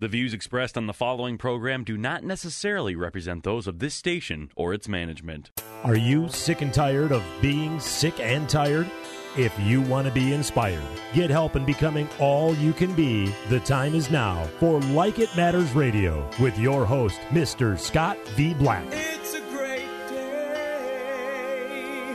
The views expressed on the following program do not necessarily represent those of this station or its management. Are you sick and tired of being sick and tired? If you want to be inspired, get help in becoming all you can be, the time is now for Like It Matters Radio with your host, Mr. Scott V. Black. It's a great day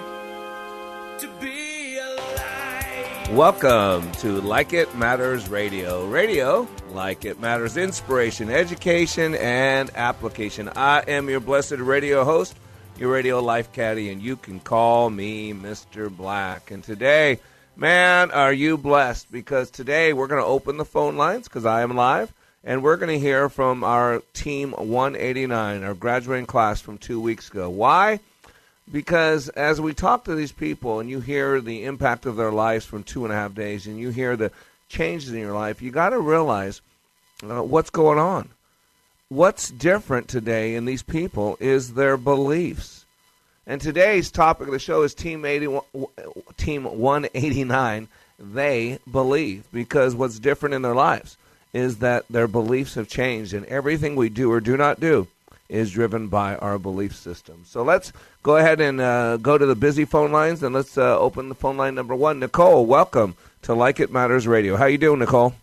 to be alive. Welcome to Like It Matters Radio. Radio, like it matters, inspiration, education, and application. I am your blessed radio host, your radio life caddy, and you can call me Mr. Black. And today, man, are you blessed? Because today we're going to open the phone lines because I am live. And we're going to hear from our team 189, our graduating class from two weeks ago. Why? because as we talk to these people and you hear the impact of their lives from two and a half days and you hear the changes in your life, you got to realize uh, what's going on. What's different today in these people is their beliefs. And today's topic of the show is Team 81, Team 189. They believe because what's different in their lives is that their beliefs have changed, and everything we do or do not do is driven by our belief system. So let's go ahead and uh, go to the busy phone lines, and let's uh, open the phone line number one. Nicole, welcome to Like It Matters Radio. How you doing, Nicole?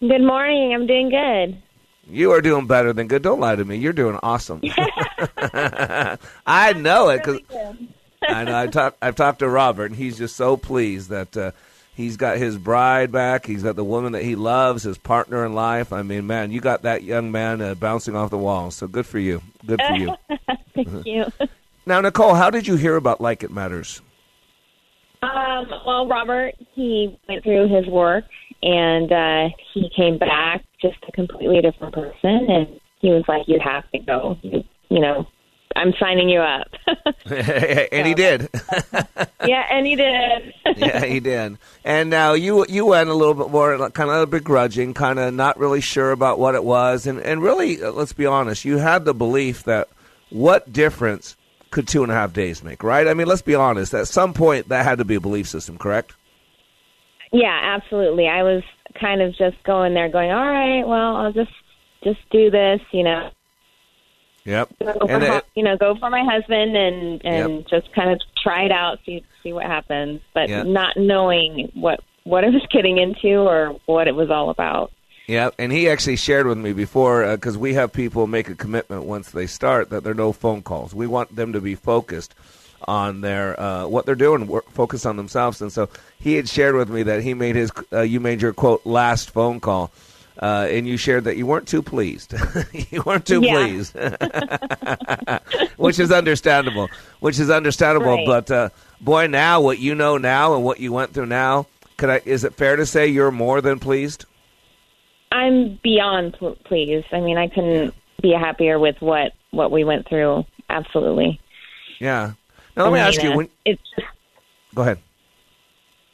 Good morning. I'm doing good. You are doing better than good. Don't lie to me. You're doing awesome. I know it because I know. I talk, I've talked to Robert, and he's just so pleased that uh, he's got his bride back. He's got the woman that he loves, his partner in life. I mean, man, you got that young man uh, bouncing off the walls. So good for you. Good for you. Thank you. Now, Nicole, how did you hear about Like It Matters? Um, well, Robert, he went through his work and uh, he came back just a completely different person. And he was like, "You have to go. You, you know, I'm signing you up." and he did. yeah, and he did. yeah, he did. And now you you went a little bit more kind of begrudging, kind of not really sure about what it was, and and really, uh, let's be honest, you had the belief that what difference could two and a half days make, right? I mean, let's be honest. At some point, that had to be a belief system, correct? yeah, absolutely. I was kind of just going there, going, "All right, well, I'll just just do this," you know. Yep. And it- you know, go for my husband and and Yep. just kind of try it out, see see what happens, but Yeah. not knowing what what I was getting into or what it was all about. Yeah, and he actually shared with me before because we have people make a commitment once they start that there are no phone calls. We want them to be focused on their uh, what they're doing, work, focus on themselves. And so he had shared with me that he made his uh, you made your quote last phone call, uh, and you shared that you weren't too pleased. you weren't too pleased, which is understandable. Which is understandable. Right. But uh, boy, now what you know now and what you went through now, could I? Is it fair to say you're more than pleased? I'm beyond pl- pleased. I mean, I couldn't be happier with what what we went through. Absolutely. Yeah. Now let me ask you. uh, When, it's just, go ahead.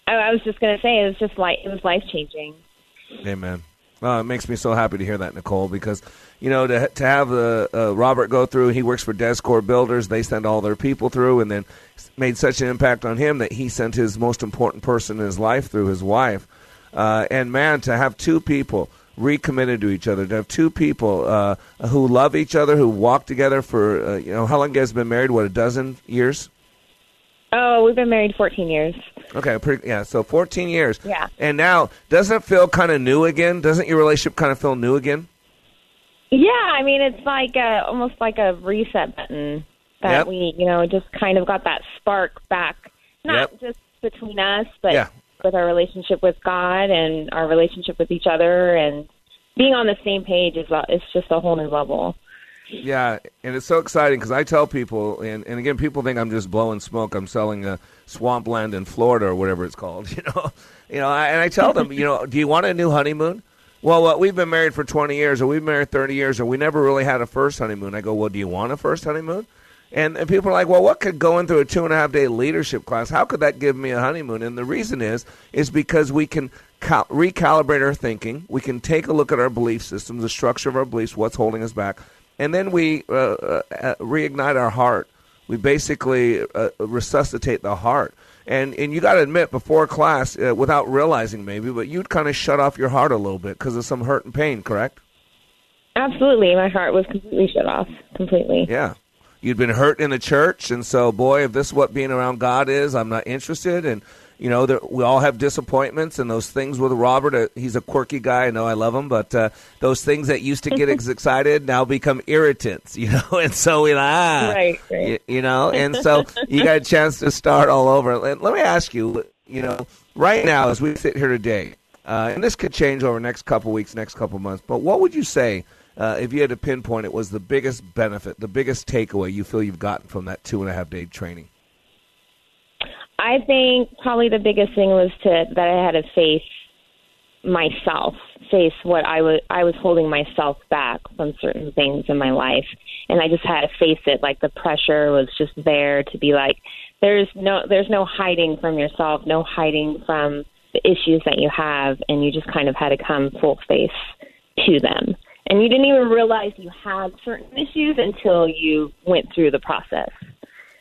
I, I was just going to say it was just like it was life changing. Amen. Well, it makes me so happy to hear that, Nicole, because you know to to have uh, uh, Robert go through. He works for Descore Builders. They send all their people through, and then made such an impact on him that he sent his most important person in his life through his wife. Uh, and man, to have two people recommitted to each other, to have two people uh, who love each other, who walk together for uh, you know how long you guys been married? What a dozen years? Oh, we've been married 14 years. Okay, pretty, yeah. So 14 years. Yeah. And now, doesn't it feel kind of new again? Doesn't your relationship kind of feel new again? Yeah, I mean, it's like a, almost like a reset button that Yep. we, you know, just kind of got that spark back, not Yep. just between us, but Yeah. With our relationship with God and our relationship with each other, and being on the same page is uh, a- it's just a whole new level. Yeah, and it's so exciting because I tell people, and, and again, people think I'm just blowing smoke. I'm selling a swampland in Florida or whatever it's called, you know. You know, I, and I tell them, you know, do you want a new honeymoon? well, well, we've been married for 20 years, or we've been married 30 years, or we never really had a first honeymoon. I go, well, do you want a first honeymoon? And, and people are like, well, what could going through a two and a half day leadership class? How could that give me a honeymoon? And the reason is, is because we can cal- recalibrate our thinking. We can take a look at our belief systems, the structure of our beliefs, what's holding us back, and then we uh, uh, uh, reignite our heart. We basically uh, resuscitate the heart. And and you got to admit, before class, uh, without realizing maybe, but you'd kind of shut off your heart a little bit because of some hurt and pain, correct? Absolutely, my heart was completely shut off. Completely. Yeah. You'd been hurt in the church, and so, boy, if this is what being around God is, I'm not interested. And you know, there, we all have disappointments, and those things with Robert. Uh, he's a quirky guy. I know I love him, but uh, those things that used to get us excited now become irritants. You know, and so we ah, Right, right. You, you know, and so you got a chance to start all over. And let me ask you, you know, right now as we sit here today, uh, and this could change over the next couple weeks, next couple months, but what would you say? Uh, if you had to pinpoint it, was the biggest benefit, the biggest takeaway you feel you've gotten from that two and a half day training? I think probably the biggest thing was to that I had to face myself, face what I was I was holding myself back from certain things in my life, and I just had to face it. Like the pressure was just there to be like, there's no there's no hiding from yourself, no hiding from the issues that you have, and you just kind of had to come full face to them. And you didn't even realize you had certain issues until you went through the process.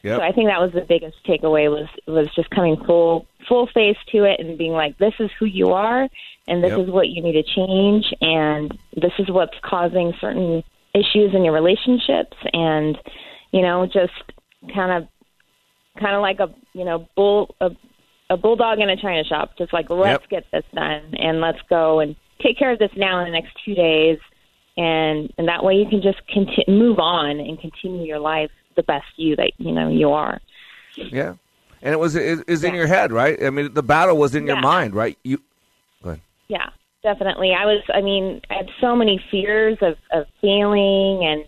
Yep. So I think that was the biggest takeaway was was just coming full full face to it and being like, this is who you are, and this Yep. is what you need to change, and this is what's causing certain issues in your relationships, and you know, just kind of kind of like a you know bull a, a bulldog in a china shop, just like let's Yep. get this done and let's go and take care of this now in the next two days, and and that way you can just conti- move on and continue your life the best you that you know you are. Yeah, and it was it is in Yeah. your head, right? I mean, the battle was in your mind, right? You go ahead. Yeah, definitely. I was. I mean, I had so many fears of of failing and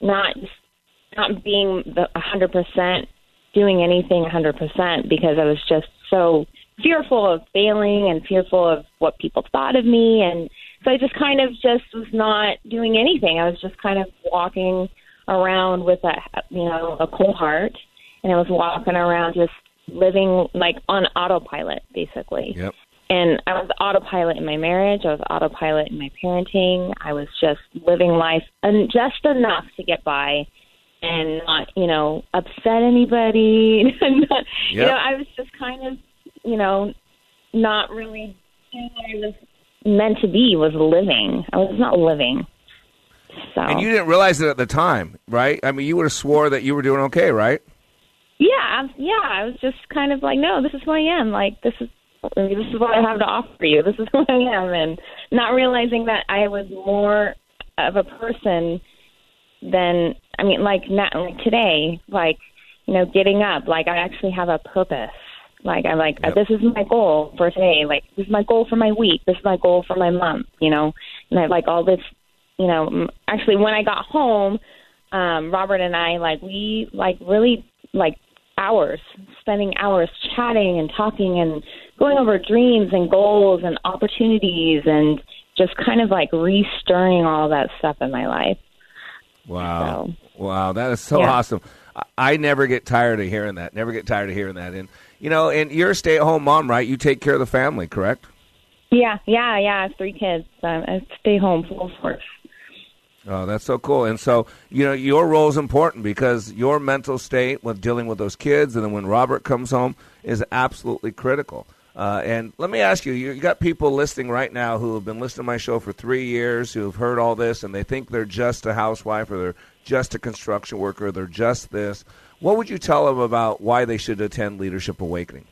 not not being the a hundred percent doing anything a hundred percent because I was just so fearful of failing and fearful of what people thought of me and so I just kind of just was not doing anything. I was just kind of walking around with a you know a cold heart and I was walking around just living like on autopilot basically Yep. and I was autopilot in my marriage. I was autopilot in my parenting. I was just living life and just enough to get by, and not you know upset anybody. And not, You know, I was just kind of you know not really doing what I was meant to be. Was living. I was not living. So And you didn't realize it at the time, right? I mean, you would have swore that you were doing okay, right? yeah, yeah. I was just kind of like, no, this is who I am. Like this is this is what I have to offer you. This is who I am, and not realizing that I was more of a person than I mean, like not like today, like you know, getting up. Like I actually have a purpose. Like I'm like Yep. this is my goal for today. Like this is my goal for my week. This is my goal for my month. You know, and I like all this. You know, actually, when I got home, um, Robert and I like we like really like hours spending hours chatting and talking and going over dreams and goals and opportunities and just kind of like restirring all that stuff in my life. Wow. So- Wow, that is so Yeah. awesome. I, I never get tired of hearing that. Never get tired of hearing that. And you know, and you're a stay-at-home mom, right? You take care of the family, correct? Yeah, yeah, yeah. I have three kids. So I stay home full force. Oh, that's so cool. And so, you know, your role is important because your mental state with dealing with those kids and then when Robert comes home is absolutely critical. Uh, and let me ask you, you you got people listening right now who have been listening to my show for three years, who have heard all this, and they think they're just a housewife or they're just a construction worker, they're just this. What would you tell them about why they should attend Leadership Awakening?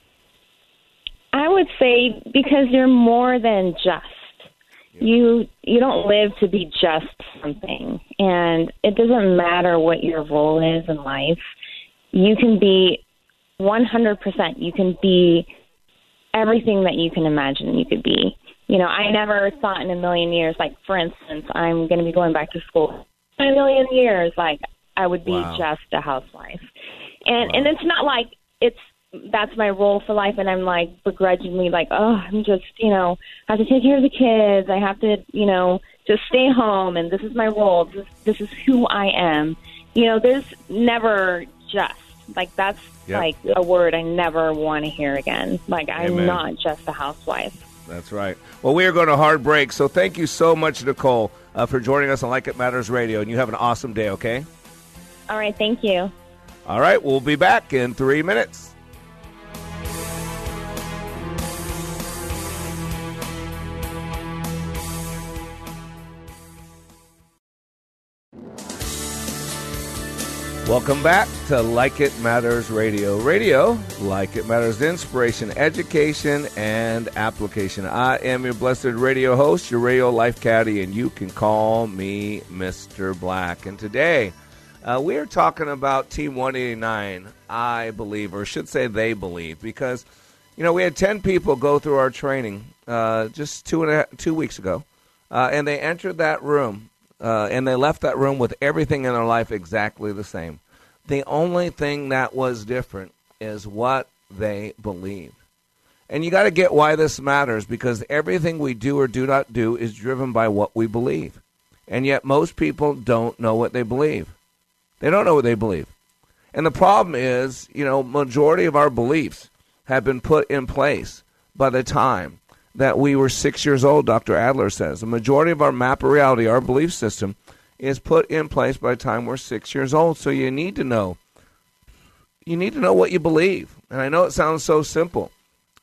I would say because you're more than just. You you don't live to be just something, and it doesn't matter what your role is in life. You can be 100%. You can be everything that you can imagine you could be. You know, I never thought in a million years, like for instance, I'm going to be going back to school. In a million years, like I would be Wow. just a housewife, and and it's not like it's that's my role for life and I'm like begrudgingly like, oh, I'm just, you know, I have to take care of the kids. I have to, you know, just stay home and this is my role. This, this is who I am. You know, there's never just like that's Yep. like a word I never want to hear again. Like I'm Amen. not just a housewife. That's right. Well, we are going to hard break, so thank you so much, Nicole, uh, for joining us on Like It Matters Radio, and you have an awesome day, okay? All right, thank you. All right, we'll be back in three minutes. Welcome back to Like It Matters Radio. Radio, like it matters, inspiration, education, and application. I am your blessed radio host, your radio life caddy, and you can call me Mr. Black. And today, uh, we are talking about Team 189, I believe, or should say they believe, because, you know, we had 10 people go through our training uh, just two, and a, two weeks ago, uh, and they entered that room, uh, and they left that room with everything in their life exactly the same. The only thing that was different is what they believed. And you got to get why this matters because everything we do or do not do is driven by what we believe. And yet most people don't know what they believe. They don't know what they believe. And the problem is, you know, majority of our beliefs have been put in place by the time that we were 6 years old, Dr. Adler says. The majority of our map of reality, our belief system is put in place by the time we're 6 years old. So you need to know you need to know what you believe. And I know it sounds so simple,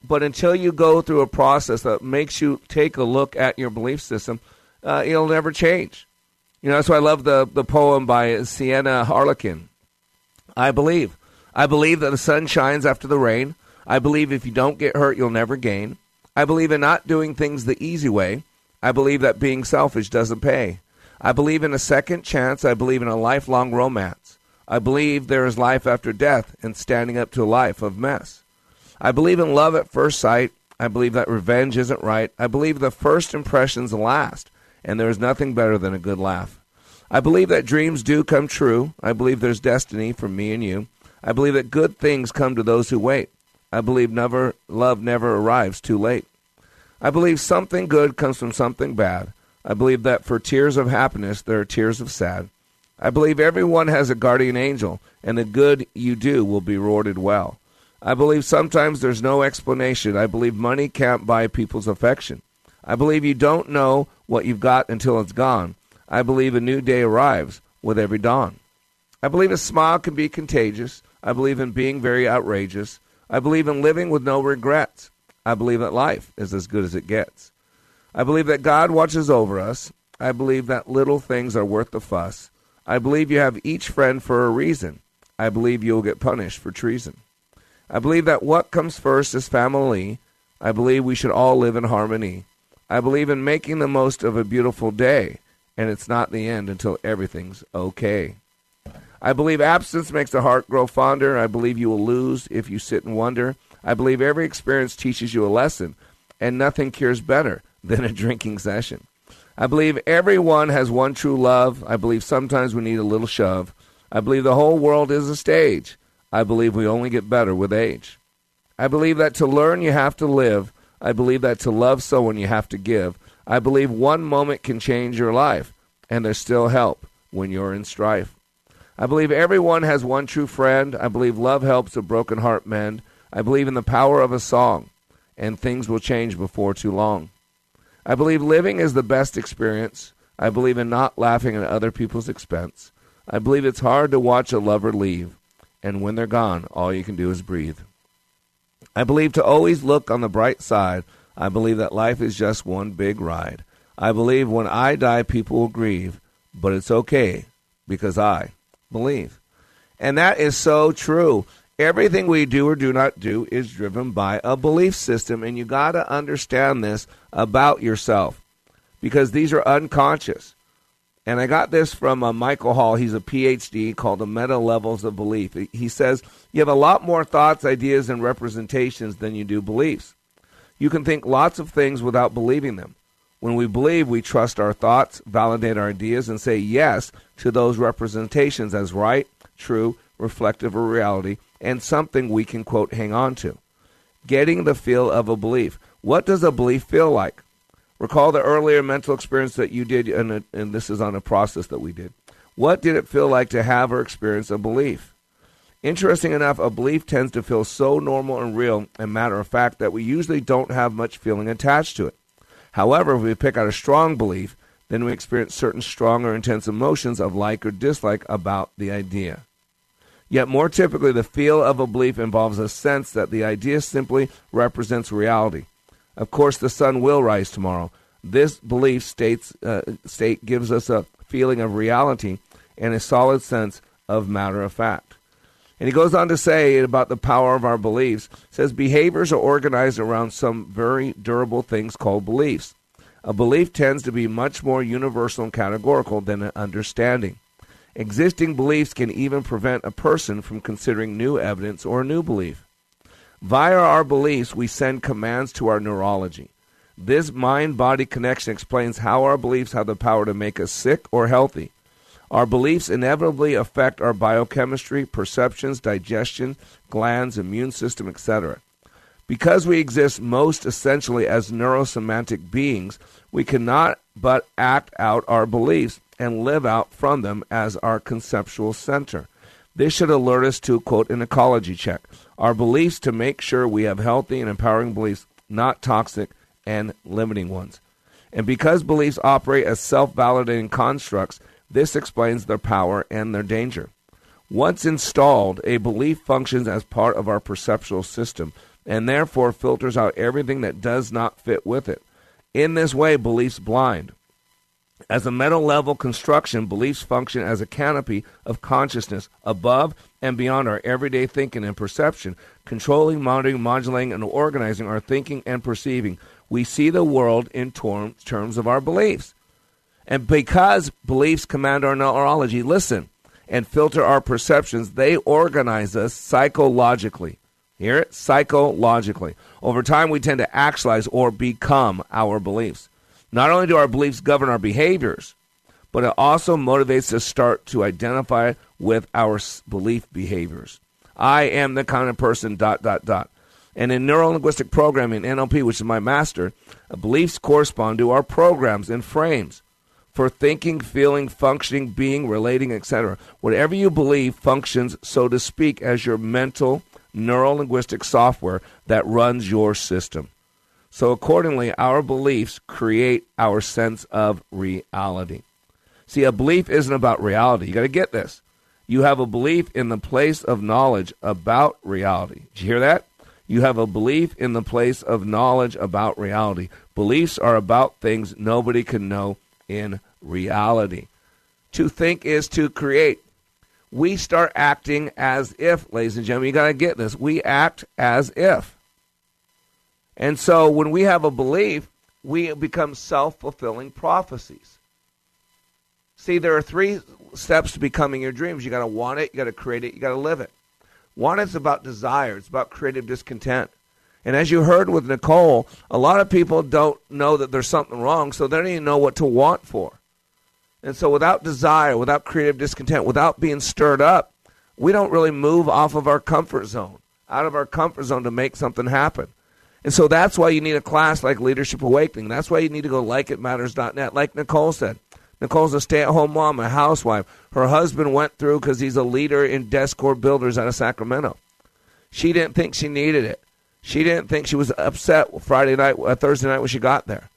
but until you go through a process that makes you take a look at your belief system, uh, it'll never change. You know, that's why I love the, the poem by Sienna Harlequin. I believe. I believe that the sun shines after the rain. I believe if you don't get hurt, you'll never gain. I believe in not doing things the easy way. I believe that being selfish doesn't pay. I believe in a second chance. I believe in a lifelong romance. I believe there is life after death and standing up to a life of mess. I believe in love at first sight. I believe that revenge isn't right. I believe the first impressions last, and there is nothing better than a good laugh. I believe that dreams do come true. I believe there's destiny for me and you. I believe that good things come to those who wait. I believe never love never arrives too late. I believe something good comes from something bad. I believe that for tears of happiness there are tears of sad. I believe everyone has a guardian angel, and the good you do will be rewarded well. I believe sometimes there's no explanation. I believe money can't buy people's affection. I believe you don't know what you've got until it's gone. I believe a new day arrives with every dawn. I believe a smile can be contagious. I believe in being very outrageous. I believe in living with no regrets. I believe that life is as good as it gets. I believe that God watches over us. I believe that little things are worth the fuss. I believe you have each friend for a reason. I believe you'll get punished for treason. I believe that what comes first is family. I believe we should all live in harmony. I believe in making the most of a beautiful day, and it's not the end until everything's okay. I believe absence makes the heart grow fonder. I believe you will lose if you sit and wonder. I believe every experience teaches you a lesson, and nothing cures better than a drinking session. I believe everyone has one true love. I believe sometimes we need a little shove. I believe the whole world is a stage. I believe we only get better with age. I believe that to learn you have to live. I believe that to love someone you have to give. I believe one moment can change your life, and there's still help when you're in strife. I believe everyone has one true friend. I believe love helps a broken heart mend. I believe in the power of a song, and things will change before too long. I believe living is the best experience. I believe in not laughing at other people's expense. I believe it's hard to watch a lover leave, and when they're gone, all you can do is breathe. I believe to always look on the bright side. I believe that life is just one big ride. I believe when I die, people will grieve, but it's okay because I believe. And that is so true. Everything we do or do not do is driven by a belief system, and you got to understand this about yourself because these are unconscious. And I got this from uh, Michael Hall. He's a PhD called the Meta Levels of Belief. He- says you have a lot more thoughts, ideas, and representations than you do beliefs. You can think lots of things without believing them. When we believe, we trust our thoughts, validate our ideas, and say yes to those representations as right, true, reflective of reality, and something we can, quote, hang on to. Getting the feel of a belief. What does a belief feel like? Recall the earlier mental experience that you did, and, and this is on a process that we did. What did it feel like to have or experience a belief? Interesting enough, a belief tends to feel so normal and real and matter of fact that we usually don't have much feeling attached to it. However, if we pick out a strong belief, then we experience certain strong or intense emotions of like or dislike about the idea. Yet more typically, the feel of a belief involves a sense that the idea simply represents reality. Of course, the sun will rise tomorrow. This belief states, uh, state gives us a feeling of reality and a solid sense of matter of fact. And he goes on to say about the power of our beliefs. Says behaviors are organized around some very durable things called beliefs. A belief tends to be much more universal and categorical than an understanding. Existing beliefs can even prevent a person from considering new evidence or a new belief. Via our beliefs, we send commands to our neurology. This mind body connection explains how our beliefs have the power to make us sick or healthy. Our beliefs inevitably affect our biochemistry, perceptions, digestion, glands, immune system, etc. Because we exist most essentially as neurosemantic beings, we cannot but act out our beliefs and live out from them as our conceptual center. This should alert us to, quote, an ecology check. Our beliefs to make sure we have healthy and empowering beliefs, not toxic and limiting ones. And because beliefs operate as self validating constructs, this explains their power and their danger. Once installed, a belief functions as part of our perceptual system and therefore filters out everything that does not fit with it. In this way, beliefs blind. As a meta level construction, beliefs function as a canopy of consciousness above and beyond our everyday thinking and perception, controlling, monitoring, modulating, and organizing our thinking and perceiving. We see the world in terms of our beliefs. And because beliefs command our neurology, listen, and filter our perceptions, they organize us psychologically. Hear it? Psychologically. Over time, we tend to actualize or become our beliefs. Not only do our beliefs govern our behaviors, but it also motivates us to start to identify with our belief behaviors. I am the kind of person, dot, dot, dot. And in neuro linguistic programming, NLP, which is my master, uh, beliefs correspond to our programs and frames for thinking, feeling, functioning, being, relating, etc. Whatever you believe functions, so to speak, as your mental, neuro linguistic software that runs your system. So, accordingly, our beliefs create our sense of reality. See, a belief isn't about reality. You got to get this. You have a belief in the place of knowledge about reality. Did you hear that? You have a belief in the place of knowledge about reality. Beliefs are about things nobody can know in reality. To think is to create. We start acting as if, ladies and gentlemen, you got to get this. We act as if. And so when we have a belief, we become self fulfilling prophecies. See, there are three steps to becoming your dreams. You got to want it, you got to create it, you got to live it. Want it's about desire, it's about creative discontent. And as you heard with Nicole, a lot of people don't know that there's something wrong, so they don't even know what to want for. And so without desire, without creative discontent, without being stirred up, we don't really move off of our comfort zone, out of our comfort zone to make something happen. And so that's why you need a class like Leadership Awakening. That's why you need to go likeitmatters.net. Like Nicole said, Nicole's a stay at home mom, a housewife. Her husband went through because he's a leader in Descore Builders out of Sacramento. She didn't think she needed it. She didn't think she was upset Friday night, uh, Thursday night when she got there.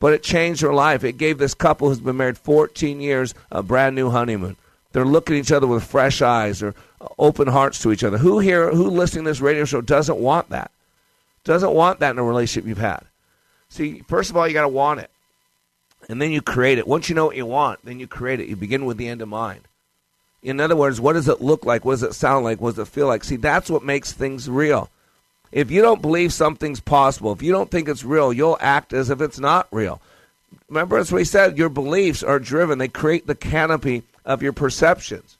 But it changed her life. It gave this couple who's been married 14 years a brand new honeymoon. They're looking at each other with fresh eyes or open hearts to each other. Who here, who listening to this radio show doesn't want that? Doesn't want that in a relationship you've had. See, first of all, you got to want it. And then you create it. Once you know what you want, then you create it. You begin with the end in mind. In other words, what does it look like? What does it sound like? What does it feel like? See, that's what makes things real. If you don't believe something's possible, if you don't think it's real, you'll act as if it's not real. Remember, as we said, your beliefs are driven, they create the canopy of your perceptions.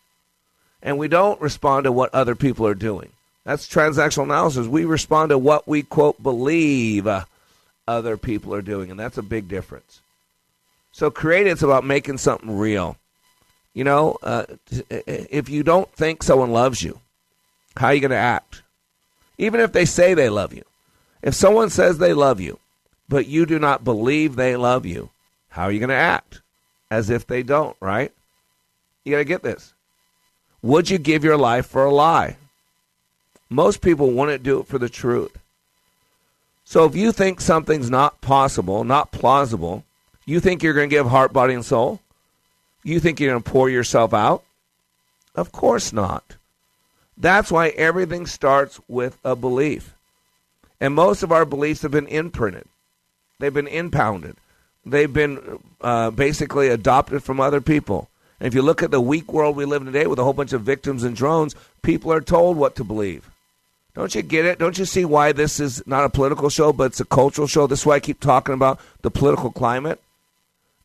And we don't respond to what other people are doing. That's transactional analysis. We respond to what we, quote, believe other people are doing, and that's a big difference. So, create it's about making something real. You know, uh, if you don't think someone loves you, how are you going to act? Even if they say they love you. If someone says they love you, but you do not believe they love you, how are you going to act? As if they don't, right? You got to get this. Would you give your life for a lie? Most people wouldn't do it for the truth. So if you think something's not possible, not plausible, you think you're going to give heart, body, and soul? You think you're going to pour yourself out? Of course not. That's why everything starts with a belief. And most of our beliefs have been imprinted, they've been impounded, they've been uh, basically adopted from other people. And if you look at the weak world we live in today with a whole bunch of victims and drones, people are told what to believe. Don't you get it? Don't you see why this is not a political show, but it's a cultural show? This is why I keep talking about the political climate.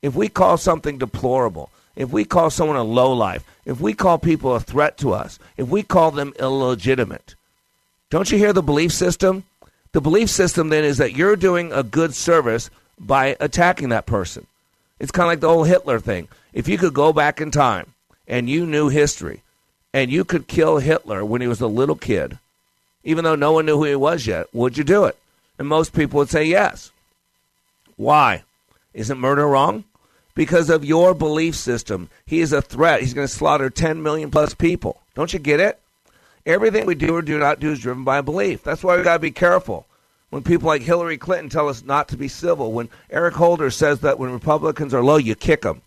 If we call something deplorable, if we call someone a lowlife, if we call people a threat to us, if we call them illegitimate, don't you hear the belief system? The belief system then is that you're doing a good service by attacking that person. It's kind of like the old Hitler thing. If you could go back in time and you knew history and you could kill Hitler when he was a little kid, even though no one knew who he was yet, would you do it? And most people would say yes. Why? Isn't murder wrong? Because of your belief system. He is a threat. He's going to slaughter 10 million plus people. Don't you get it? Everything we do or do not do is driven by belief. That's why we got to be careful. When people like Hillary Clinton tell us not to be civil, when Eric Holder says that when Republicans are low, you kick them,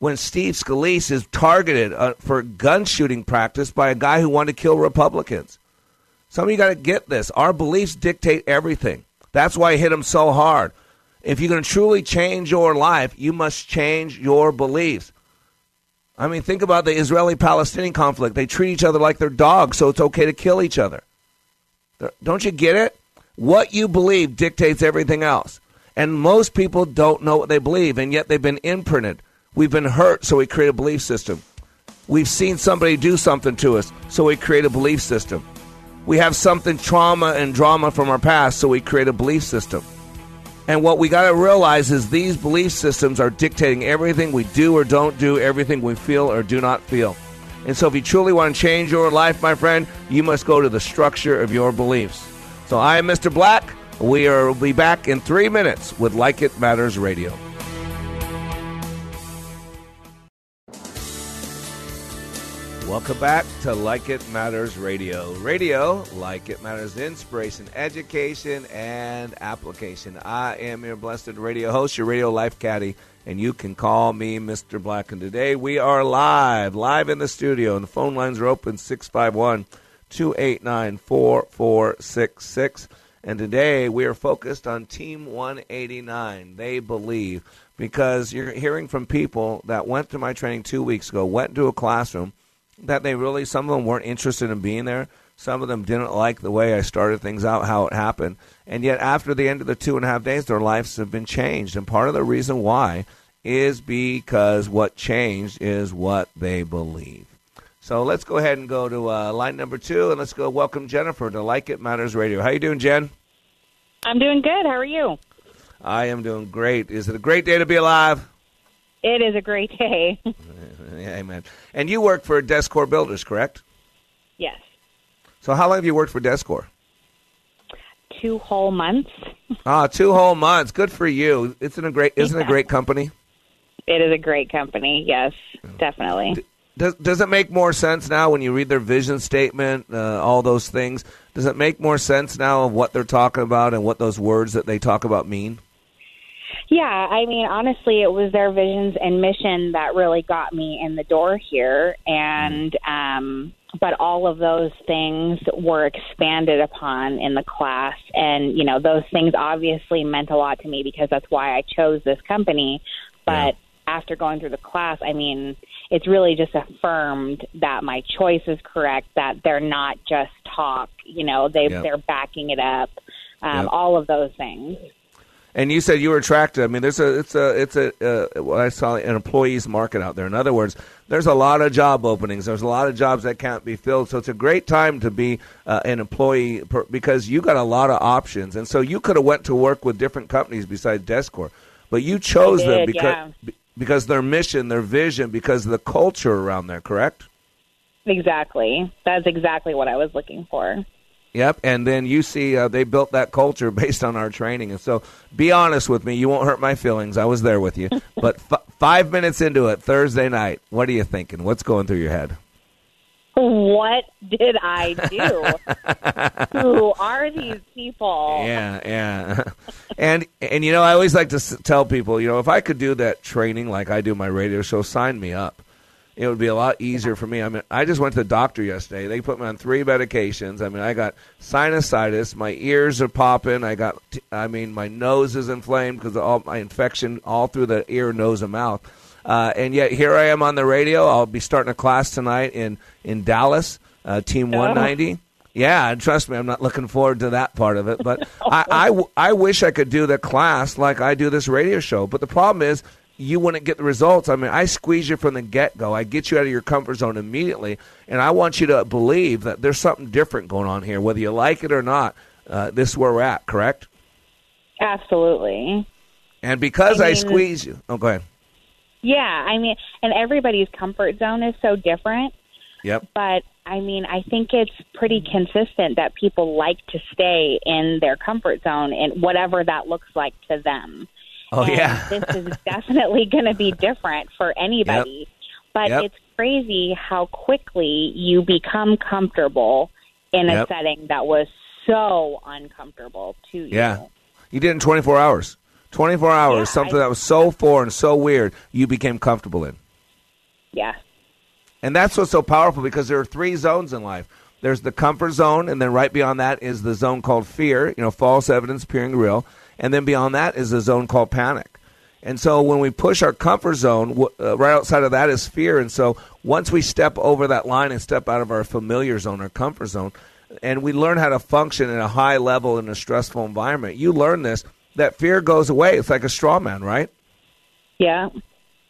when Steve Scalise is targeted uh, for gun shooting practice by a guy who wanted to kill Republicans. Some of you got to get this. Our beliefs dictate everything. That's why I hit him so hard. If you're going to truly change your life, you must change your beliefs. I mean, think about the Israeli Palestinian conflict. They treat each other like they're dogs, so it's okay to kill each other. Don't you get it? What you believe dictates everything else. And most people don't know what they believe, and yet they've been imprinted. We've been hurt, so we create a belief system. We've seen somebody do something to us, so we create a belief system. We have something trauma and drama from our past, so we create a belief system. And what we got to realize is these belief systems are dictating everything we do or don't do, everything we feel or do not feel. And so, if you truly want to change your life, my friend, you must go to the structure of your beliefs. So, I am Mr. Black. We are will be back in three minutes with Like It Matters Radio. Welcome back to Like It Matters Radio. Radio, like it matters, inspiration, education, and application. I am your blessed radio host, your radio life caddy, and you can call me Mr. Black. And today we are live, live in the studio, and the phone lines are open 651 289 4466. And today we are focused on Team 189. They believe because you're hearing from people that went to my training two weeks ago, went to a classroom that they really some of them weren't interested in being there. Some of them didn't like the way I started things out, how it happened, and yet after the end of the two and a half days, their lives have been changed. And part of the reason why is because what changed is what they believe. So let's go ahead and go to uh, line number two, and let's go welcome Jennifer to Like It Matters Radio. How you doing, Jen? I'm doing good. How are you? I am doing great. Is it a great day to be alive? It is a great day. Amen. And you work for Descore Builders, correct? yes. So how long have you worked for Descore? Two whole months. Ah, two whole months. Good for you. Isn't a great isn't it a great company? It is a great company. Yes, definitely. Does does it make more sense now when you read their vision statement, uh, all those things? Does it make more sense now of what they're talking about and what those words that they talk about mean? Yeah, I mean, honestly, it was their visions and mission that really got me in the door here, and um, but all of those things were expanded upon in the class, and you know, those things obviously meant a lot to me because that's why I chose this company. But after going through the class, I mean, it's really just affirmed that my choice is correct. That they're not just talk, you know, they Yep. they're backing it up. Um, Yep. All of those things. And you said you were attracted. I mean, there's a it's a it's a uh, what I saw an employees market out there. In other words, there's a lot of job openings. There's a lot of jobs that can't be filled. So it's a great time to be uh, an employee per, because you got a lot of options. And so you could have went to work with different companies besides Descore, but you chose I them because yeah. because their mission, their vision, because of the culture around there. Correct? Exactly. That's exactly what I was looking for. Yep, and then you see uh, they built that culture based on our training. And so, be honest with me, you won't hurt my feelings. I was there with you. but f- five minutes into it, Thursday night, what are you thinking? What's going through your head? What did I do? Who are these people? Yeah, yeah. and and you know, I always like to s- tell people, you know, if I could do that training like I do my radio show, sign me up. It would be a lot easier for me. I mean, I just went to the doctor yesterday. They put me on three medications. I mean, I got sinusitis. My ears are popping. I got, t- I mean, my nose is inflamed because of all my infection all through the ear, nose, and mouth. Uh, and yet here I am on the radio. I'll be starting a class tonight in in Dallas, uh, Team 190. Yeah, and trust me, I'm not looking forward to that part of it. But I I wish I could do the class like I do this radio show. But the problem is, you wouldn't get the results. I mean, I squeeze you from the get go. I get you out of your comfort zone immediately, and I want you to believe that there's something different going on here, whether you like it or not. Uh, this is where we're at, correct? Absolutely. And because I, I squeeze you, oh, go ahead. Yeah, I mean, and everybody's comfort zone is so different. Yep. But I mean, I think it's pretty consistent that people like to stay in their comfort zone and whatever that looks like to them. Oh And yeah. this is definitely going to be different for anybody. But Yep. it's crazy how quickly you become comfortable in a Yep. setting that was so uncomfortable to you. Yeah. You did in 24 hours. 24 hours, Yeah, something I- that was so foreign, so weird, you became comfortable in. Yeah. And that's what's so powerful because there are three zones in life. There's the comfort zone, and then right beyond that is the zone called fear, you know, false evidence appearing real. And then beyond that is the zone called panic. And so when we push our comfort zone, uh, right outside of that is fear. And so once we step over that line and step out of our familiar zone, our comfort zone, and we learn how to function at a high level in a stressful environment, you learn this that fear goes away. It's like a straw man, right? Yeah.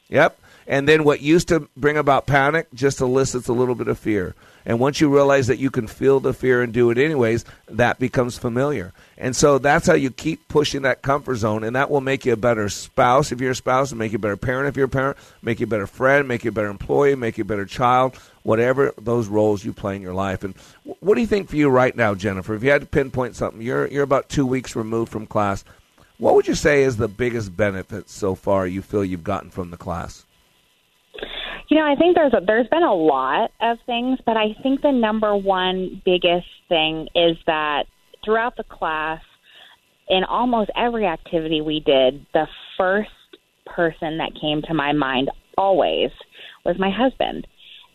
Yep. And then what used to bring about panic just elicits a little bit of fear. And once you realize that you can feel the fear and do it anyways, that becomes familiar. And so that's how you keep pushing that comfort zone, and that will make you a better spouse if you're a spouse, and make you a better parent if you're a parent, make you a better friend, make you a better employee, make you a better child, whatever those roles you play in your life. And what do you think for you right now, Jennifer? If you had to pinpoint something, you're you're about two weeks removed from class. What would you say is the biggest benefit so far you feel you've gotten from the class? You know, I think there's a, there's been a lot of things, but I think the number one biggest thing is that throughout the class, in almost every activity we did, the first person that came to my mind always was my husband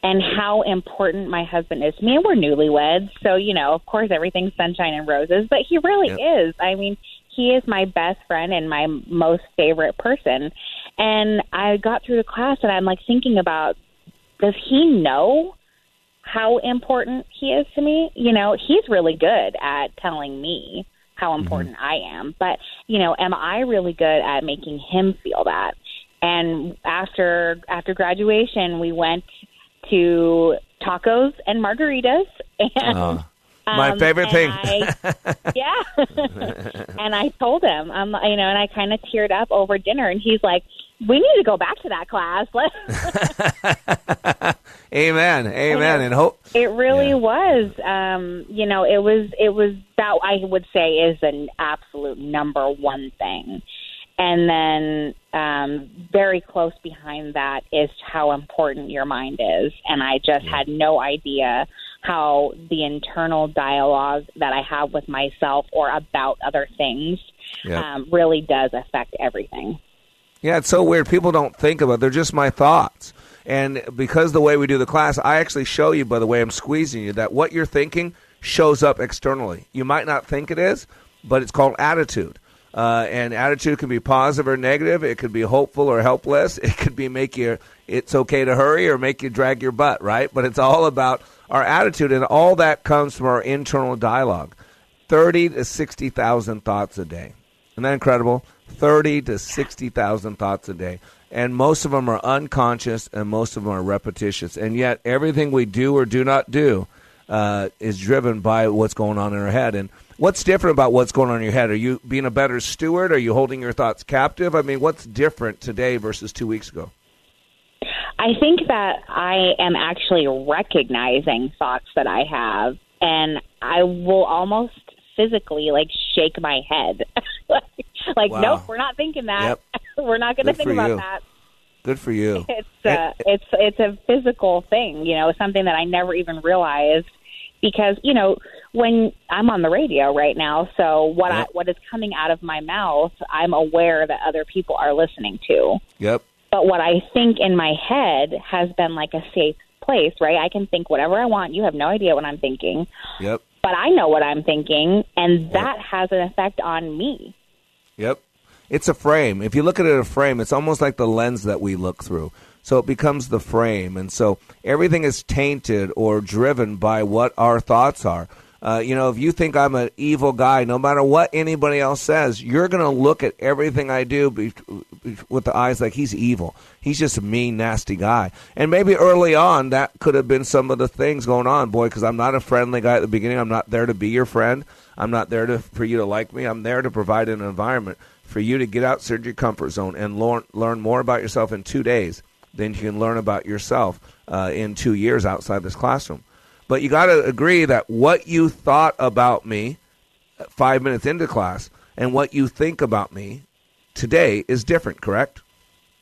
and how important my husband is to me. And we're newlyweds, so you know, of course, everything's sunshine and roses, but he really is. I mean, he is my best friend and my most favorite person. And I got through the class and I'm like thinking about does he know how important he is to me? You know, he's really good at telling me how important I am, but you know, am I really good at making him feel that? And after after graduation, we went to tacos and margaritas and Oh, my um, favorite thing. I- yeah. and I told him, um, you know, and I kind of teared up over dinner, and he's like, "We need to go back to that class." Amen. Amen. And hope. it really Yeah. was, um, you know, it was it was that I would say is an absolute number one thing. And then um, very close behind that is how important your mind is. And I just had no idea how the internal dialogue that I have with myself or about other things Yeah. um, really does affect everything. Yeah, it's so weird. People don't think about it. They're just my thoughts. And because the way we do the class, I actually show you by the way I'm squeezing you that what you're thinking shows up externally. You might not think it is, but it's called attitude. Uh, and attitude can be positive or negative. It could be hopeful or helpless. It could be make you it's okay to hurry or make you drag your butt, right? But it's all about our attitude, and all that comes from our internal dialogue. Thirty to sixty thousand thoughts a day. Isn't that incredible? 30 to 60,000 thoughts a day. And most of them are unconscious and most of them are repetitious. And yet, everything we do or do not do uh, is driven by what's going on in our head. And what's different about what's going on in your head? Are you being a better steward? Are you holding your thoughts captive? I mean, what's different today versus two weeks ago? I think that I am actually recognizing thoughts that I have, and I will almost physically like shake my head, like Wow. nope, we're not thinking that. we're not going to think about you. that. Good for you. It's uh, it's it's a physical thing, you know, something that I never even realized because you know when I'm on the radio right now, so what I, what is coming out of my mouth, I'm aware that other people are listening to. Yep. But what I think in my head has been like a safe place, right? I can think whatever I want. You have no idea what I'm thinking, Yep. but I know what I'm thinking, and that has an effect on me. Yep. It's a frame. If you look at it a frame, it's almost like the lens that we look through. So it becomes the frame. And so everything is tainted or driven by what our thoughts are. Uh, you know, if you think I'm an evil guy, no matter what anybody else says, you're going to look at everything I do be, be, with the eyes like he's evil. He's just a mean, nasty guy. And maybe early on, that could have been some of the things going on, boy, because I'm not a friendly guy at the beginning. I'm not there to be your friend. I'm not there to, for you to like me. I'm there to provide an environment for you to get outside your comfort zone and learn, learn more about yourself in two days than you can learn about yourself uh, in two years outside this classroom. But you got to agree that what you thought about me five minutes into class and what you think about me today is different, correct?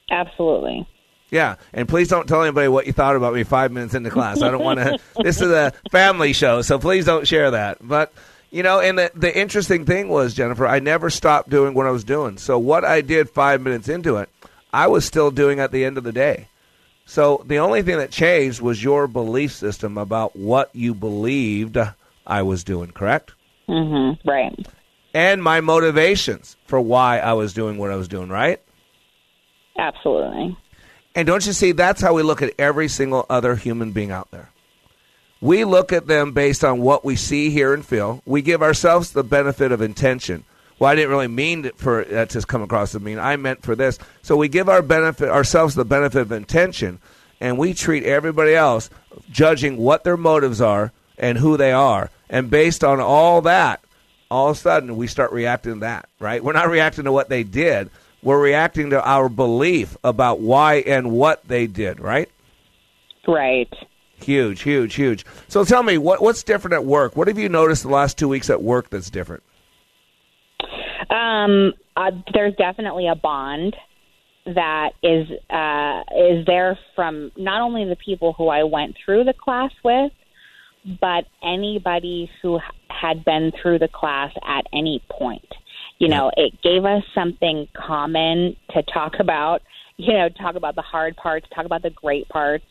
Absolutely. Yeah, and please don't tell anybody what you thought about me five minutes into class. I don't want to. this is a family show, so please don't share that. But you know, and the the interesting thing was Jennifer, I never stopped doing what I was doing. So what I did five minutes into it, I was still doing at the end of the day. So the only thing that changed was your belief system about what you believed I was doing. Correct? Mm-hmm. Right. And my motivations for why I was doing what I was doing. Right? Absolutely. And don't you see, that's how we look at every single other human being out there. We look at them based on what we see, hear, and feel. We give ourselves the benefit of intention. Well, I didn't really mean for that to come across as mean. I meant for this. So we give our benefit ourselves the benefit of intention, and we treat everybody else judging what their motives are and who they are. And based on all that, all of a sudden we start reacting to that, right? We're not reacting to what they did. We're reacting to our belief about why and what they did, right? Right. Huge, huge, huge. So tell me, what what's different at work? What have you noticed the last two weeks at work that's different? Um, uh, there's definitely a bond that is uh, is there from not only the people who I went through the class with, but anybody who had been through the class at any point. You know, it gave us something common to talk about. You know, talk about the hard parts, talk about the great parts.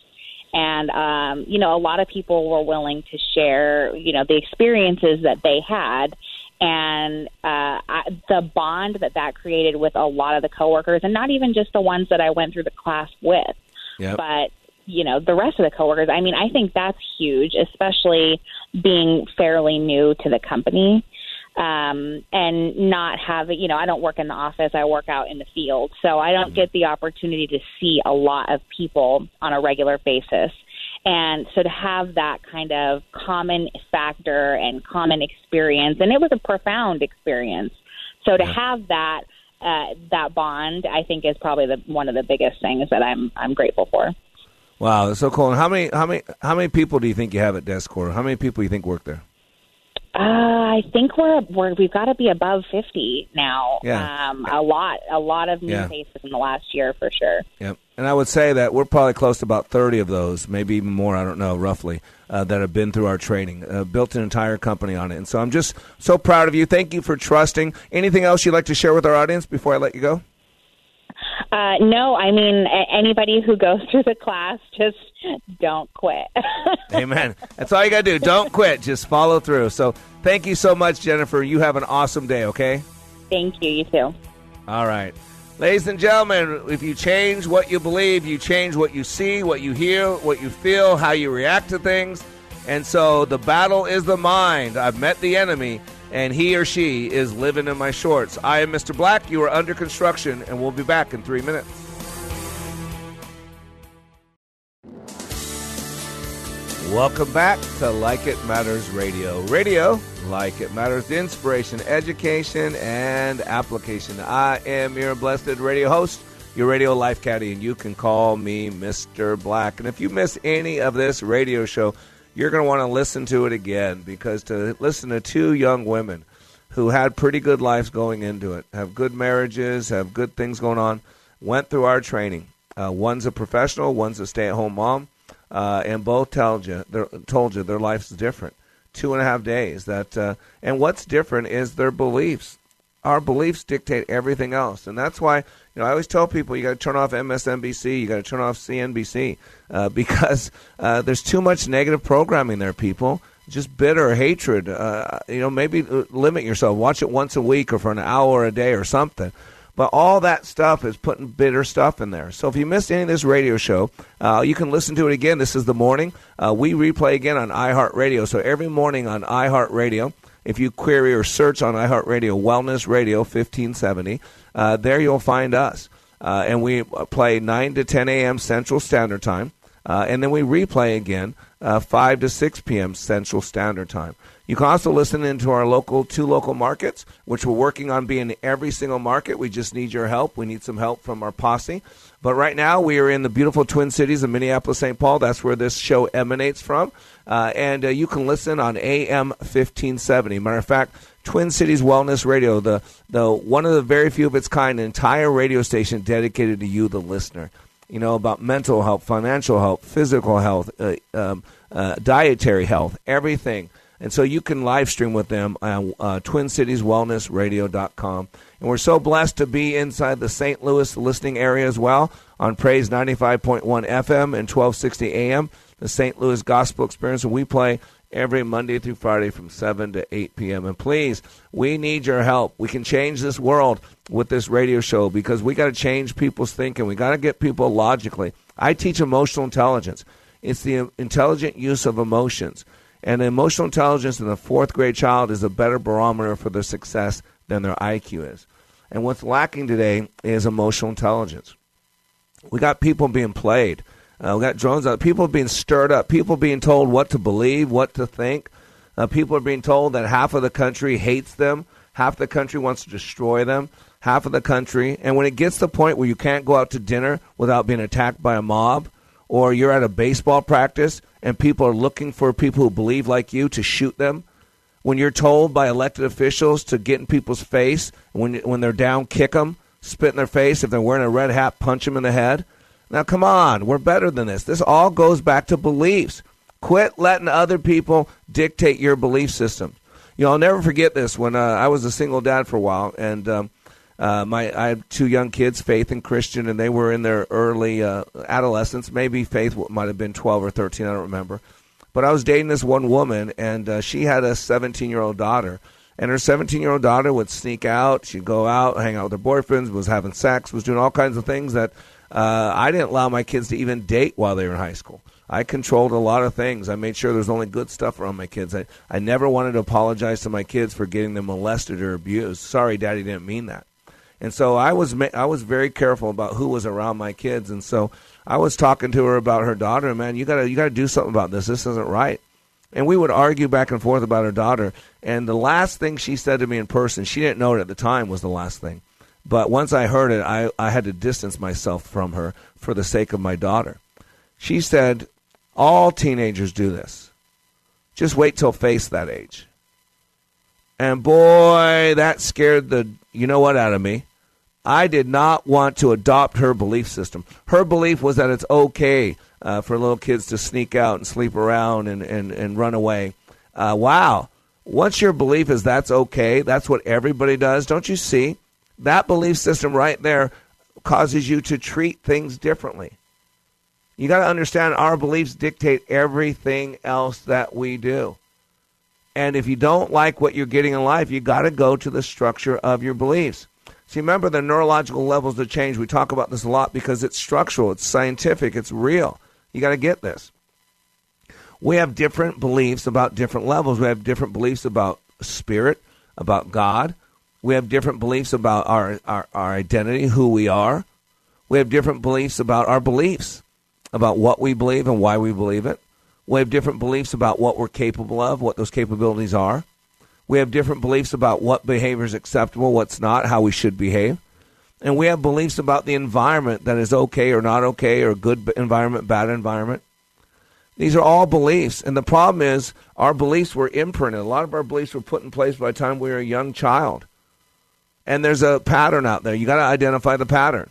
And um, you know, a lot of people were willing to share, you know, the experiences that they had, and uh, I, the bond that that created with a lot of the coworkers, and not even just the ones that I went through the class with, Yep. but you know, the rest of the coworkers. I mean, I think that's huge, especially being fairly new to the company um, and not have you know I don't work in the office I work out in the field so I don't get the opportunity to see a lot of people on a regular basis and so to have that kind of common factor and common experience and it was a profound experience so to have that uh, that bond I think is probably the one of the biggest things that I'm I'm grateful for Wow, that's so cool. And how many how many how many people do you think you have at Desk Corps? How many people do you think work there? Uh, I think we're, we're we've got to be above fifty now. Yeah. Um, a lot, a lot of new Yeah. faces in the last year for sure. Yep. And I would say that we're probably close to about 30 of those, maybe even more, I don't know, roughly, uh, that have been through our training, uh, built an entire company on it. And so I'm just so proud of you. Thank you for trusting. Anything else you'd like to share with our audience before I let you go? Uh, no, I mean anybody who goes through the class, just don't quit. Amen. That's all you got to do. Don't quit. Just follow through. So thank you so much, Jennifer. You have an awesome day, okay? Thank you. You too. All right. Ladies and gentlemen, if you change what you believe, you change what you see, what you hear, what you feel, how you react to things. And so the battle is the mind. I've met the enemy, and he or she is living in my shorts. I am Mr. Black. You are under construction, and we'll be back in three minutes. Welcome back to Like It Matters Radio. Radio, like it matters, inspiration, education, and application. I am your blessed radio host, your radio life caddy, and you can call me Mr. Black. And if you miss any of this radio show, you're going to want to listen to it again because to listen to two young women who had pretty good lives going into it, have good marriages, have good things going on, went through our training. Uh, one's a professional, one's a stay-at-home mom, uh, and both told you, told you their life's different. Two and a half days. That uh, and what's different is their beliefs. Our beliefs dictate everything else, and that's why you know, I always tell people you got to turn off MSNBC, you got to turn off CNBC uh, because uh, there's too much negative programming there. People just bitter hatred. Uh, you know, maybe limit yourself. Watch it once a week or for an hour a day or something. But all that stuff is putting bitter stuff in there. So if you missed any of this radio show, uh, you can listen to it again. This is the morning. Uh, we replay again on iHeartRadio. So every morning on iHeartRadio, if you query or search on iHeartRadio Wellness Radio 1570, uh, there you'll find us. Uh, and we play 9 to 10 a.m. Central Standard Time. Uh, and then we replay again uh, 5 to 6 p.m. Central Standard Time. You can also listen into our local two local markets, which we're working on being every single market. We just need your help. We need some help from our posse. But right now, we are in the beautiful Twin Cities of Minneapolis, St. Paul. That's where this show emanates from. Uh, and uh, you can listen on AM 1570. Matter of fact, Twin Cities Wellness Radio, the, the one of the very few of its kind, an entire radio station dedicated to you, the listener. You know, about mental health, financial health, physical health, uh, um, uh, dietary health, everything. And so you can live stream with them on uh, TwinCitiesWellnessRadio.com. And we're so blessed to be inside the St. Louis listening area as well on Praise 95.1 FM and 1260 AM the St. Louis Gospel Experience, and we play every Monday through Friday from 7 to 8 p.m. And please, we need your help. We can change this world with this radio show because we got to change people's thinking. We got to get people logically. I teach emotional intelligence. It's the intelligent use of emotions. And emotional intelligence in the fourth grade child is a better barometer for their success than their IQ is. And what's lacking today is emotional intelligence. We got people being played. Uh, we got drones out. People are being stirred up. People being told what to believe, what to think. Uh, people are being told that half of the country hates them, half the country wants to destroy them, half of the country. And when it gets to the point where you can't go out to dinner without being attacked by a mob, or you're at a baseball practice and people are looking for people who believe like you to shoot them, when you're told by elected officials to get in people's face, when when they're down, kick them, spit in their face. If they're wearing a red hat, punch them in the head. Now, come on, we're better than this. This all goes back to beliefs. Quit letting other people dictate your belief system. You know, I'll never forget this. When uh, I was a single dad for a while, and um, uh, my I had two young kids, Faith and Christian, and they were in their early uh, adolescence. Maybe Faith might have been twelve or thirteen. I don't remember. But I was dating this one woman, and uh, she had a seventeen-year-old daughter. And her 17 year old daughter would sneak out. She'd go out, hang out with her boyfriends, was having sex, was doing all kinds of things that uh, I didn't allow my kids to even date while they were in high school. I controlled a lot of things. I made sure there was only good stuff around my kids. I, I never wanted to apologize to my kids for getting them molested or abused. Sorry, Daddy didn't mean that. And so I was ma- I was very careful about who was around my kids. And so I was talking to her about her daughter. Man, you gotta you gotta do something about this. This isn't right. And we would argue back and forth about her daughter. And the last thing she said to me in person, she didn't know it at the time, was the last thing. But once I heard it, I, I had to distance myself from her for the sake of my daughter. She said, All teenagers do this. Just wait till Faith's that age. And boy, that scared the you know what out of me. I did not want to adopt her belief system. Her belief was that it's okay uh, for little kids to sneak out and sleep around and, and, and run away. Uh, wow. Once your belief is that's okay, that's what everybody does, don't you see? That belief system right there causes you to treat things differently. You got to understand our beliefs dictate everything else that we do. And if you don't like what you're getting in life, you got to go to the structure of your beliefs. See, remember the neurological levels of change. We talk about this a lot because it's structural, it's scientific, it's real. You got to get this. We have different beliefs about different levels. We have different beliefs about spirit, about God, we have different beliefs about our, our, our identity, who we are. We have different beliefs about our beliefs, about what we believe and why we believe it. We have different beliefs about what we're capable of, what those capabilities are. We have different beliefs about what behavior is acceptable, what's not, how we should behave. And we have beliefs about the environment that is okay or not okay, or good environment, bad environment. These are all beliefs. And the problem is, our beliefs were imprinted. A lot of our beliefs were put in place by the time we were a young child. And there's a pattern out there. You got to identify the pattern.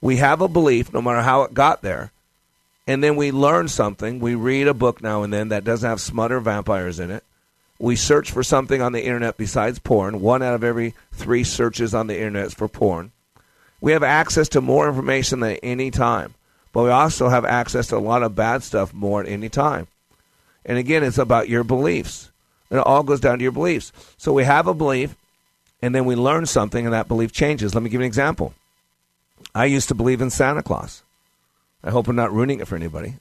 We have a belief, no matter how it got there, and then we learn something. We read a book now and then that doesn't have smut or vampires in it. We search for something on the internet besides porn. One out of every three searches on the internet is for porn. We have access to more information than any time, but we also have access to a lot of bad stuff more at any time. And again, it's about your beliefs. And It all goes down to your beliefs. So we have a belief, and then we learn something, and that belief changes. Let me give you an example. I used to believe in Santa Claus. I hope I'm not ruining it for anybody.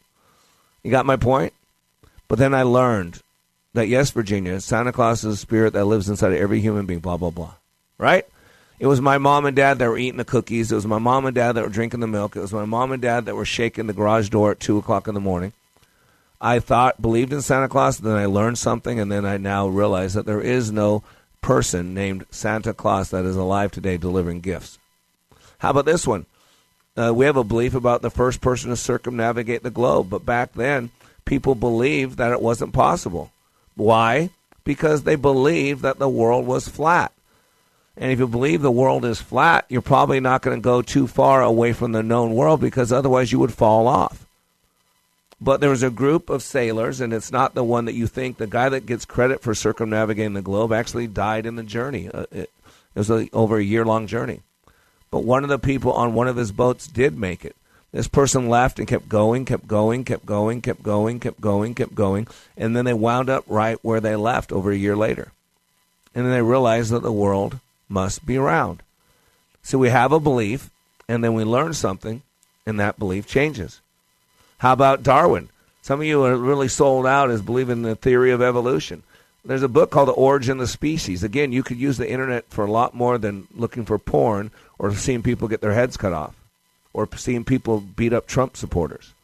you got my point? But then I learned that, yes, Virginia, Santa Claus is a spirit that lives inside of every human being, blah, blah, blah. Right? It was my mom and dad that were eating the cookies. It was my mom and dad that were drinking the milk. It was my mom and dad that were shaking the garage door at 2 o'clock in the morning. I thought, believed in Santa Claus, then I learned something, and then I now realize that there is no person named Santa Claus that is alive today delivering gifts. How about this one? Uh, we have a belief about the first person to circumnavigate the globe, but back then, people believed that it wasn't possible. Why? Because they believed that the world was flat. And if you believe the world is flat, you're probably not going to go too far away from the known world because otherwise you would fall off. But there was a group of sailors, and it's not the one that you think. The guy that gets credit for circumnavigating the globe actually died in the journey. Uh, it, it was a, over a year long journey. But one of the people on one of his boats did make it. This person left and kept going, kept going, kept going, kept going, kept going, kept going, and then they wound up right where they left over a year later. And then they realized that the world must be round. So we have a belief, and then we learn something, and that belief changes. How about Darwin? Some of you are really sold out as believing the theory of evolution. There's a book called The Origin of the Species. Again, you could use the internet for a lot more than looking for porn or seeing people get their heads cut off or seeing people beat up Trump supporters.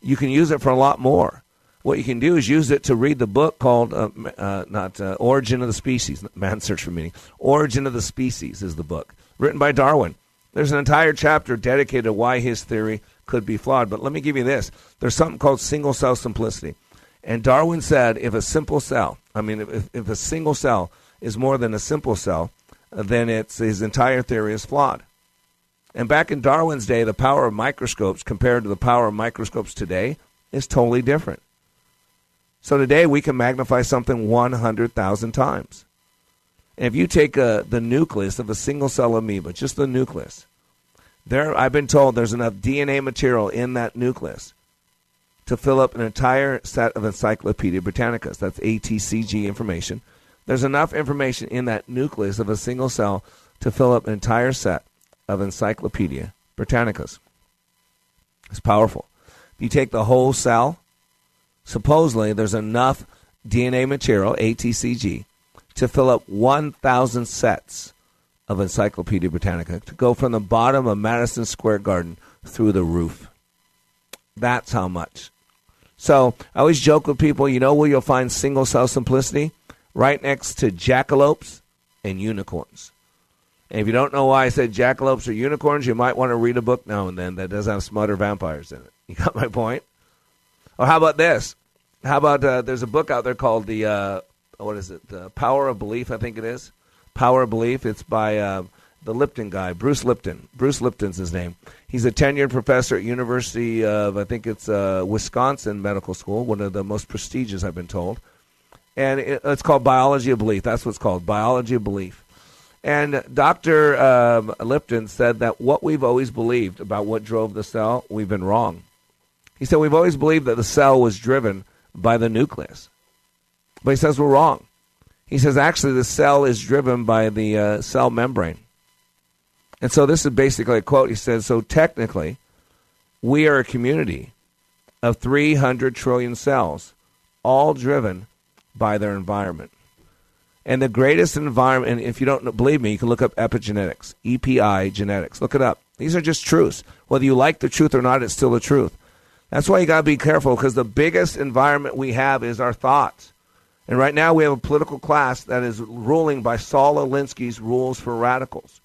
You can use it for a lot more. What you can do is use it to read the book called uh, uh, not uh, Origin of the Species. Man, search for meaning. Origin of the Species is the book written by Darwin. There's an entire chapter dedicated to why his theory could be flawed. But let me give you this: there's something called single cell simplicity, and Darwin said if a simple cell, I mean, if, if a single cell is more than a simple cell, then it's his entire theory is flawed. And back in Darwin's day, the power of microscopes compared to the power of microscopes today is totally different. So today we can magnify something 100,000 times. And if you take a, the nucleus of a single cell amoeba, just the nucleus, there I've been told there's enough DNA material in that nucleus to fill up an entire set of Encyclopedia Britannicas. That's ATCG information. There's enough information in that nucleus of a single cell to fill up an entire set of Encyclopedia Britannicas. It's powerful. If you take the whole cell, supposedly there's enough DNA material, ATCG, to fill up 1,000 sets of Encyclopedia Britannica, to go from the bottom of Madison Square Garden through the roof. That's how much. So I always joke with people, you know where you'll find single cell simplicity? Right next to jackalopes and unicorns. And if you don't know why I said jackalopes or unicorns, you might want to read a book now and then that doesn't have smut or vampires in it. You got my point? Or how about this? How about uh, there's a book out there called the uh, what is it? The Power of Belief, I think it is. Power of Belief. It's by uh, the Lipton guy, Bruce Lipton. Bruce Lipton's his name. He's a tenured professor at University of I think it's uh, Wisconsin Medical School, one of the most prestigious, I've been told. And it, it's called Biology of Belief. That's what's called, Biology of Belief. And Dr. Um, Lipton said that what we've always believed about what drove the cell, we've been wrong. He said we've always believed that the cell was driven by the nucleus. But he says we're wrong. He says actually the cell is driven by the uh, cell membrane. And so this is basically a quote. He says, So technically, we are a community of 300 trillion cells, all driven by their environment. And the greatest environment, and if you don't believe me, you can look up epigenetics, EPI genetics. Look it up. These are just truths. Whether you like the truth or not, it's still the truth. That's why you got to be careful because the biggest environment we have is our thoughts. And right now we have a political class that is ruling by Saul Alinsky's rules for radicals.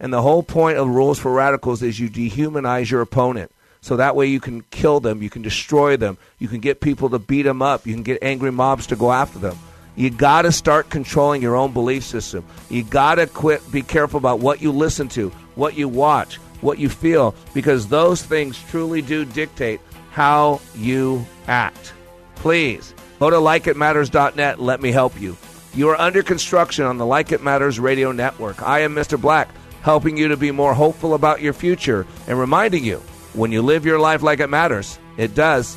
And the whole point of rules for radicals is you dehumanize your opponent. So that way you can kill them, you can destroy them, you can get people to beat them up, you can get angry mobs to go after them. You got to start controlling your own belief system. You got to quit be careful about what you listen to, what you watch, what you feel because those things truly do dictate how you act. Please go to likeitmatters.net let me help you. You are under construction on the Like It Matters radio network. I am Mr. Black, helping you to be more hopeful about your future and reminding you when you live your life like it matters, it does.